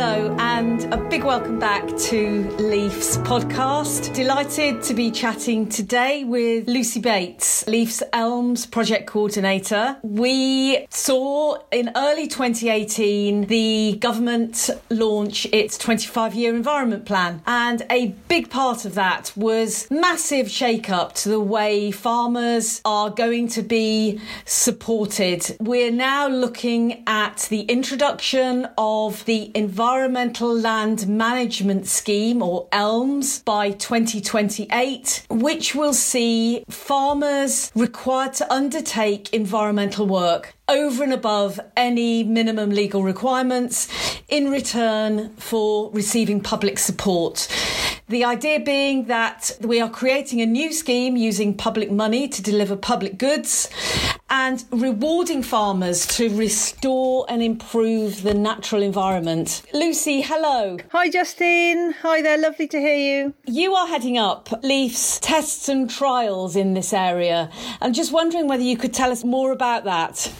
Hello, and a big welcome back to Leaf's podcast. Delighted to be chatting today with Lucy Bates, Leaf's Elms project coordinator. We saw in early 2018 the government launch its 25 year environment plan, and a big part of that was massive shake up to the way farmers are going to be supported. We're now looking at the introduction of the Environmental Land Management Scheme, or ELMS, by 2028, which will see farmers required to undertake environmental work over and above any minimum legal requirements in return for receiving public support. The idea being that we are creating a new scheme using public money to deliver public goods and rewarding farmers to restore and improve the natural environment. Lucy, hello. Hi, Justine. Hi there. Lovely to hear you. You are heading up Leaf's tests and trials in this area. I'm just wondering whether you could tell us more about that.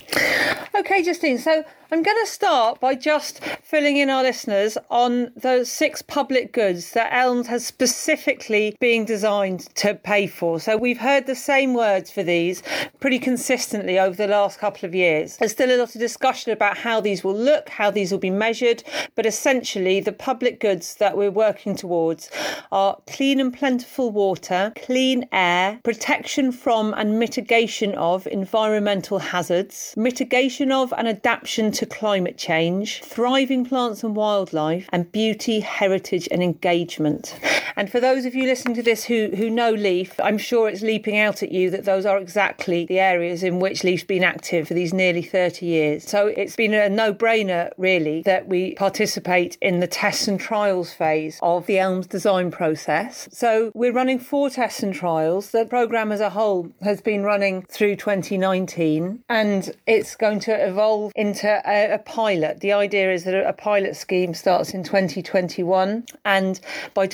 Okay, Justine. So I'm going to start by just filling in our listeners on those six public goods that Elms has specifically been designed to pay for. So we've heard the same words for these pretty consistently over the last couple of years. There's still a lot of discussion about how these will look, how these will be measured, but essentially the public goods that we're working towards are clean and plentiful water, clean air, protection from and mitigation of environmental hazards, mitigation of and adaptation to climate change, thriving plants and wildlife, and beauty, heritage, and engagement. And for those of you listening to this who, who know Leaf, I'm sure it's leaping out at you that those are exactly the areas in which Leaf's been active for these nearly 30 years. So it's been a no brainer, really, that we participate in the tests and trials phase of the ELMS design process. So we're running four tests and trials. The programme as a whole has been running through 2019 and it's going to evolve into a, a pilot. The idea is that a pilot scheme starts in 2021, and by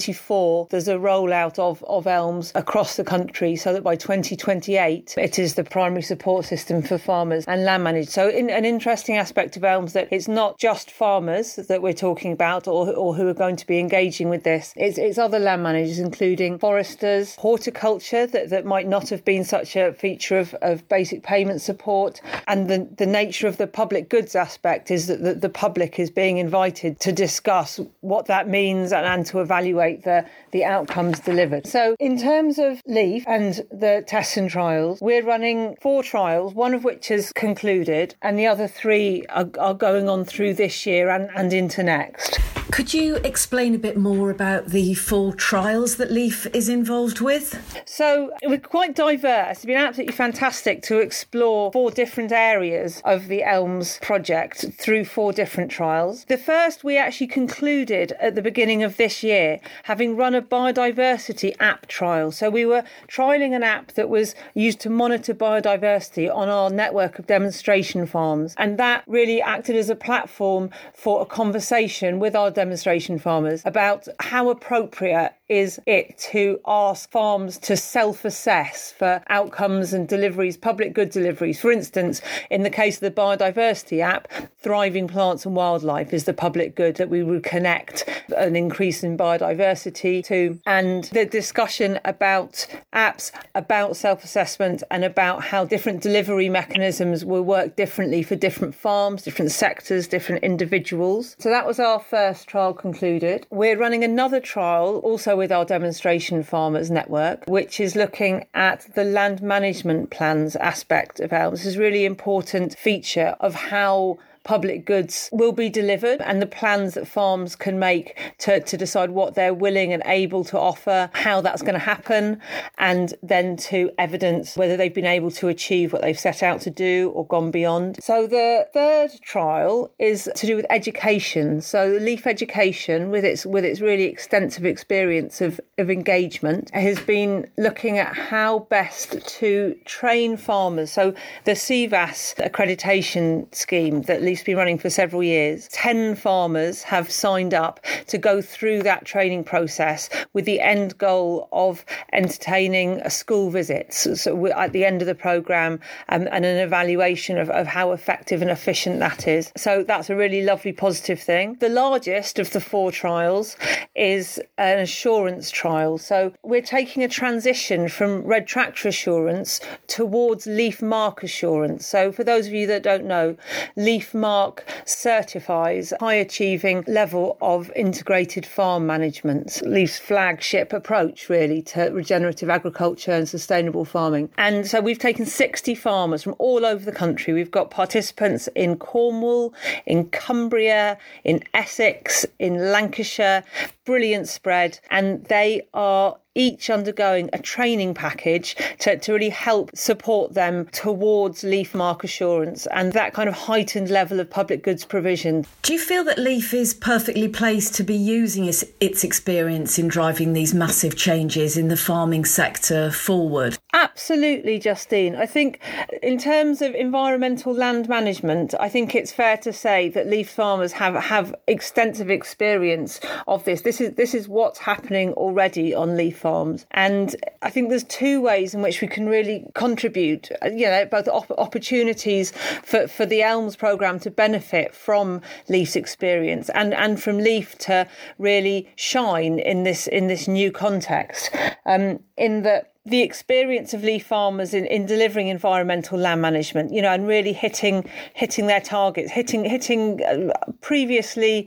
2024, there's a rollout of, of ELMS across the country so that by 2028, it is the primary support system for farmers and land managers. So, in, an interesting aspect of ELMS that it's not just farmers that we're talking about or, or who are going to be engaging with this, it's, it's other land managers, including foresters, horticulture, that, that might not have been such a feature of, of basic payment support, and the, the nature of the public goods aspect is that the, the public is being invited to discuss what that means and, and to evaluate the, the outcomes delivered. So, in terms of LEAF and the tests and trials, we're running four trials, one of which has concluded, and the other three are, are going on through this year and, and into next. Could you explain a bit more about the four trials that Leaf is involved with? So, we're quite diverse. It's been absolutely fantastic to explore four different areas of the ELMS project through four different trials. The first we actually concluded at the beginning of this year, having run a biodiversity app trial. So, we were trialing an app that was used to monitor biodiversity on our network of demonstration farms. And that really acted as a platform for a conversation with our demonstration farmers about how appropriate is it to ask farms to self assess for outcomes and deliveries, public good deliveries. For instance, in the case of the biodiversity app, thriving plants and wildlife is the public good that we would connect an increase in biodiversity to. And the discussion about apps, about self assessment, and about how different delivery mechanisms will work differently for different farms, different sectors, different individuals. So that was our first trial concluded. We're running another trial also with our demonstration farmers network, which is looking at the land management plans aspect of ELMS. This is really important feature of how public goods will be delivered and the plans that farms can make to, to decide what they're willing and able to offer, how that's going to happen, and then to evidence whether they've been able to achieve what they've set out to do or gone beyond. So the third trial is to do with education. So Leaf Education, with its with its really extensive experience of, of engagement, has been looking at how best to train farmers. So the CEVAS accreditation scheme that Leaf's been running for several years. 10 farmers have signed up to go through that training process with the end goal of entertaining a school visits so at the end of the programme um, and an evaluation of, of how effective and efficient that is. So that's a really lovely positive thing. The largest of the four trials is an assurance trial. So we're taking a transition from red tractor assurance towards leaf Marque assurance. So for those of you that don't know, leaf Marque certifies high achieving level of integrated farm management, Leaf's flagship approach really to regenerative agriculture and sustainable farming. And so we've taken 60 farmers from all over the country. We've got participants in Cornwall, in Cumbria, in Essex, in Lancashire, brilliant spread, and they are each undergoing a training package to, to really help support them towards leaf Marque assurance and that kind of heightened level of public goods provision. Do you feel that Leaf is perfectly placed to be using its, its experience in driving these massive changes in the farming sector forward? Absolutely, Justine. I think, in terms of environmental land management, I think it's fair to say that Leaf farmers have, have extensive experience of this. This is this is what's happening already on Leaf farms. And I think there's two ways in which we can really contribute, you know, both op- opportunities for, for the Elms programme to benefit from Leaf's experience and, and from Leaf to really shine in this in this new context. Um, in that the experience of leaf farmers in, in delivering environmental land management, you know, and really hitting hitting their targets, hitting hitting uh, previously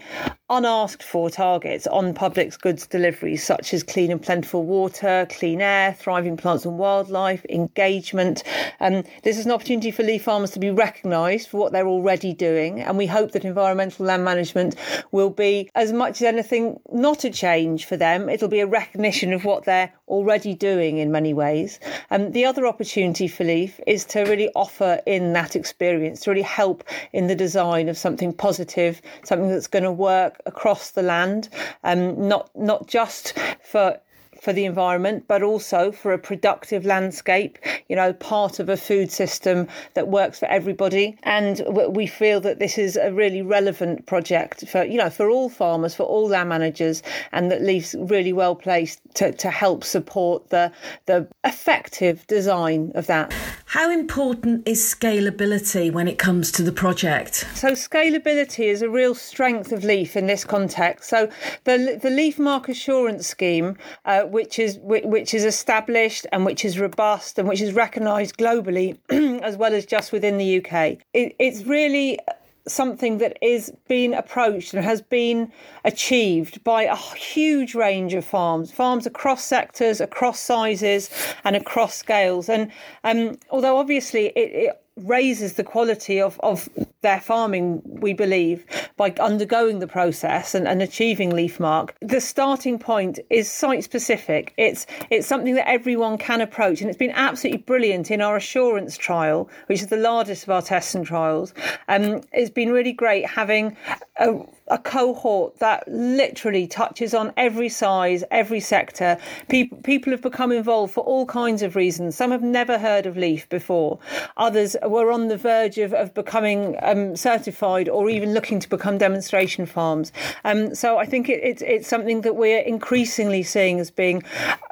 unasked for targets on public goods deliveries, such as clean and plentiful water, clean air, thriving plants and wildlife, engagement. Um, this is an opportunity for leaf farmers to be recognised for what they're already doing, and we hope that environmental land management will be, as much as anything, not a change for them. It'll be a recognition of what they're already doing in many ways. And um, the other opportunity for Leaf is to really offer in that experience, to really help in the design of something positive, something that's going to work across the land, um, not not just for for the environment, but also for a productive landscape, you know, part of a food system that works for everybody. And we feel that this is a really relevant project for, you know, for all farmers, for all land managers, and that Leaf's really well placed to, to help support the, the effective design of that. How important is scalability when it comes to the project? So, scalability is a real strength of Leaf in this context. So, the, the Leaf Marque Assurance Scheme, uh, which is which is established and which is robust and which is recognised globally as well as just within the UK. It, it's really something that is being approached and has been achieved by a huge range of farms, farms across sectors, across sizes, and across scales. And um, although obviously it, it raises the quality of, of their farming, we believe, by undergoing the process and, and achieving leaf Marque. The starting point is site specific. It's it's something that everyone can approach, and it's been absolutely brilliant in our assurance trial, which is the largest of our tests and trials. Um, it's been really great having a a cohort that literally touches on every size, every sector. People people have become involved for all kinds of reasons. Some have never heard of Leaf before. Others were on the verge of, of becoming um, certified or even looking to become demonstration farms. Um, so I think it, it's something that we're increasingly seeing as being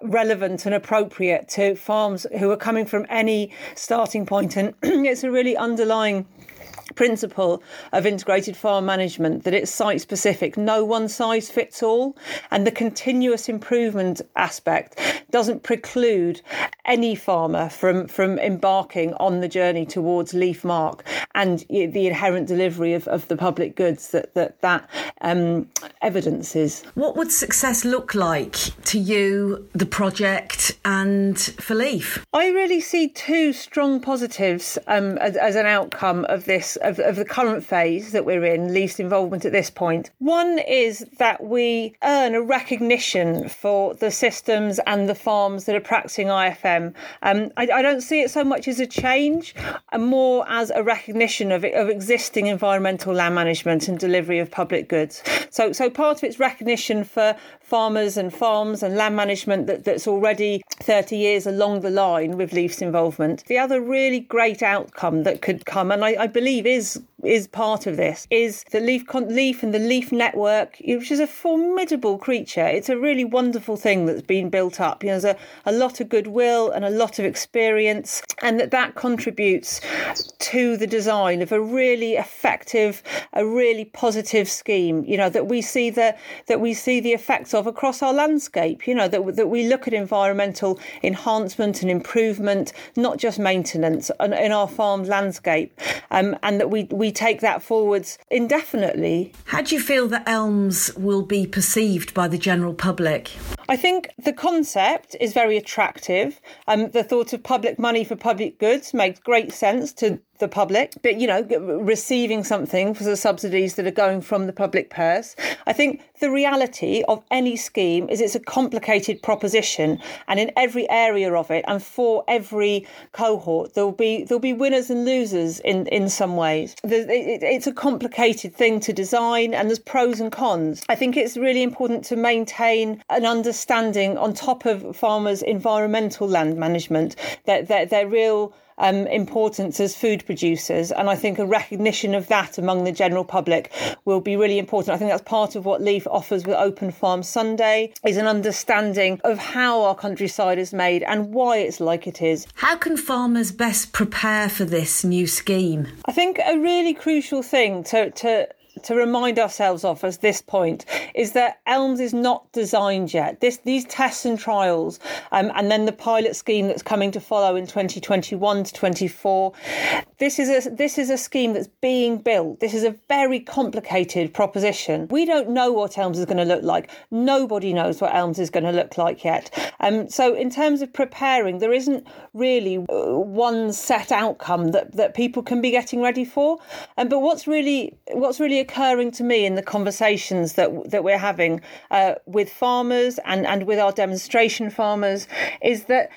relevant and appropriate to farms who are coming from any starting point, and it's a really underlying principle of integrated farm management that it's site specific, no one size fits all, and the continuous improvement aspect doesn't preclude any farmer from from embarking on the journey towards leaf Marque and the inherent delivery of, of the public goods that that that um, evidences. What would success look like to you, the project, and for Leaf? I really see two strong positives um, as, as an outcome of this of, of the current phase that we're in, Leaf's involvement at this point. One is that we earn a recognition for the systems and the farms that are practicing IFM. Um, I, I, don't see it so much as a change, and more as a recognition of, of existing environmental land management and delivery of public goods. So, so part of its recognition for farmers and farms and land management that, that's already 30 years along the line with Leaf's involvement. The other really great outcome that could come, and I, I believe is is part of this is the leaf leaf and the leaf network which is a formidable creature. It's a really wonderful thing that's been built up. You know, there's a, a lot of goodwill and a lot of experience and that that contributes to the design of a really effective a really positive scheme you know that we see the that we see the effects of across our landscape you know that, that we look at environmental enhancement and improvement not just maintenance in our farm landscape um, and that we we take that forwards indefinitely. How do you feel that elms will be perceived by the general public? I think the concept is very attractive. Um, the thought of public money for public goods makes great sense to the public, but you know, receiving something for the subsidies that are going from the public purse. I think the reality of any scheme is it's a complicated proposition, and in every area of it, and for every cohort, there'll be there'll be winners and losers in in some ways. It's a complicated thing to design, and there's pros and cons. I think it's really important to maintain an understanding on top of farmers' environmental land management that their, their real um, importance as food producers. And I think a recognition of that among the general public will be really important. I think that's part of what Leaf offers with Open Farm Sunday is an understanding of how our countryside is made and why it's like it is. How can farmers best prepare for this new scheme? I think a really crucial thing to, to to remind ourselves of at this point is that Elms is not designed yet. This these tests and trials, um, and then the pilot scheme that's coming to follow in 2021 to 24. This is a this is a scheme that's being built. This is a very complicated proposition. We don't know what Elms is going to look like. Nobody knows what Elms is going to look like yet. Um, so in terms of preparing, there isn't really uh, one set outcome that that people can be getting ready for. Um, but what's really what's really occurring to me in the conversations that that we're having uh, with farmers and and with our demonstration farmers is that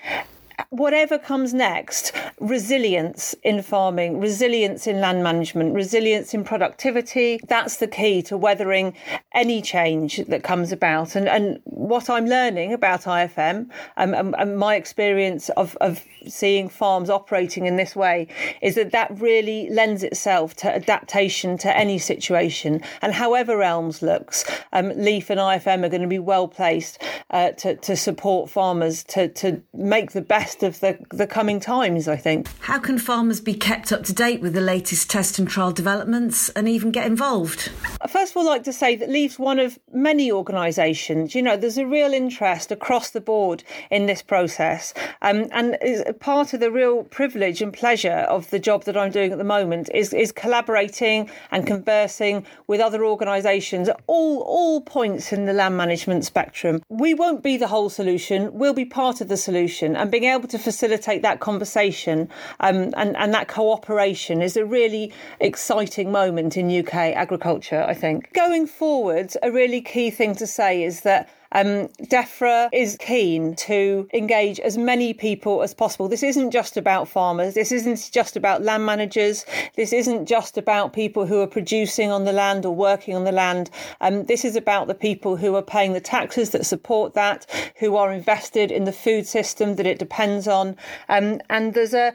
whatever comes next, resilience in farming, resilience in land management, resilience in productivity, that's the key to weathering any change that comes about. And, and what I'm learning about IFM um, and, and my experience of, of seeing farms operating in this way is that that really lends itself to adaptation to any situation. And however Elms looks, um, Leaf and IFM are going to be well placed uh, to, to support farmers to, to make the best of the, the coming times, I think. How can farmers be kept up to date with the latest test and trial developments and even get involved? First of all, like to say that Leaves one of many organisations. You know, there's a real interest across the board in this process. Um, and part of the real privilege and pleasure of the job that I'm doing at the moment is, is collaborating and conversing with other organisations at all, all points in the land management spectrum. We won't be the whole solution, we'll be part of the solution. And being able to facilitate that conversation um, and, and that cooperation is a really exciting moment in UK agriculture, I think. Going forward, a really key thing to say is that um, DEFRA is keen to engage as many people as possible. This isn't just about farmers. This isn't just about land managers. This isn't just about people who are producing on the land or working on the land. Um, this is about the people who are paying the taxes that support that, who are invested in the food system that it depends on. Um, and there's a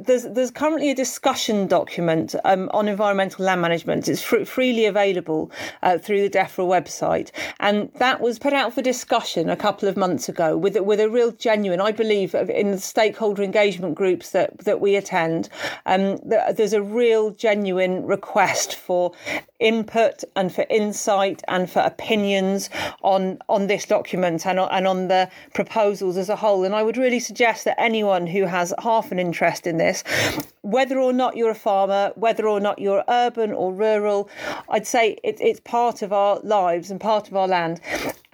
there's there's currently a discussion document um, on environmental land management. It's fr- freely available uh, through the DEFRA website, and that was put out for discussion a couple of months ago with with a real genuine, I believe, in the stakeholder engagement groups that that we attend. Um, there's a real genuine request for input and for insight and for opinions on on this document and on, and on the proposals as a whole. And I would really suggest that anyone who has half an interest in this, whether or not you're a farmer, whether or not you're urban or rural, I'd say it, it's part of our lives and part of our land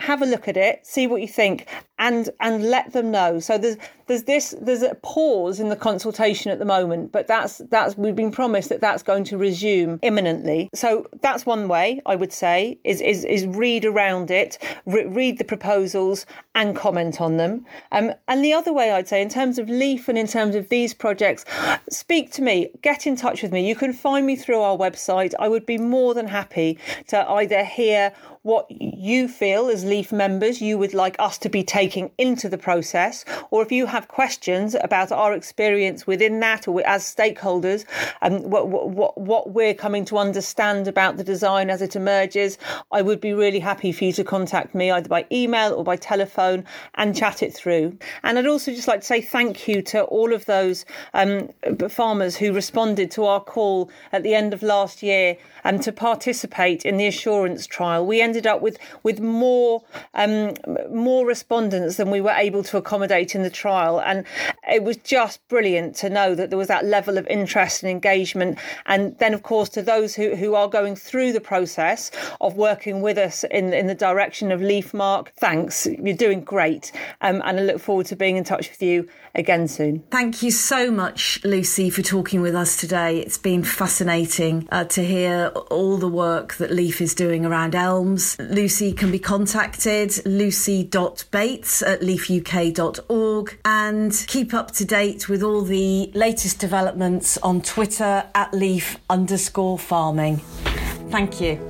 have a look at it, see what you think, and and let them know. So there's there's this there's a pause in the consultation at the moment, but that's that's we've been promised that that's going to resume imminently. So that's one way I would say is is is read around it, re- read the proposals and comment on them. Um, and the other way I'd say in terms of Leaf and in terms of these projects, speak to me, get in touch with me. You can find me through our website. I would be more than happy to either hear what you feel as Leaf members you would like us to be taking taking into the process, or if you have questions about our experience within that or as stakeholders, and um, what, what, what we're coming to understand about the design as it emerges, I would be really happy for you to contact me either by email or by telephone and chat it through. And I'd also just like to say thank you to all of those um, farmers who responded to our call at the end of last year and to participate in the assurance trial. We ended up with with more um, more respondents than we were able to accommodate in the trial, and it was just brilliant to know that there was that level of interest and engagement. And then, of course, to those who, who are going through the process of working with us in in the direction of LeafMarque, thanks. You're doing great, um, and I look forward to being in touch with you again soon. Thank you so much, Lucy, for talking with us today. It's been fascinating uh, to hear all the work that Leaf is doing around elms. Lucy can be contacted lucy.bates at leafuk.org and keep up to date with all the latest developments on Twitter at leaf underscore farming. Thank you.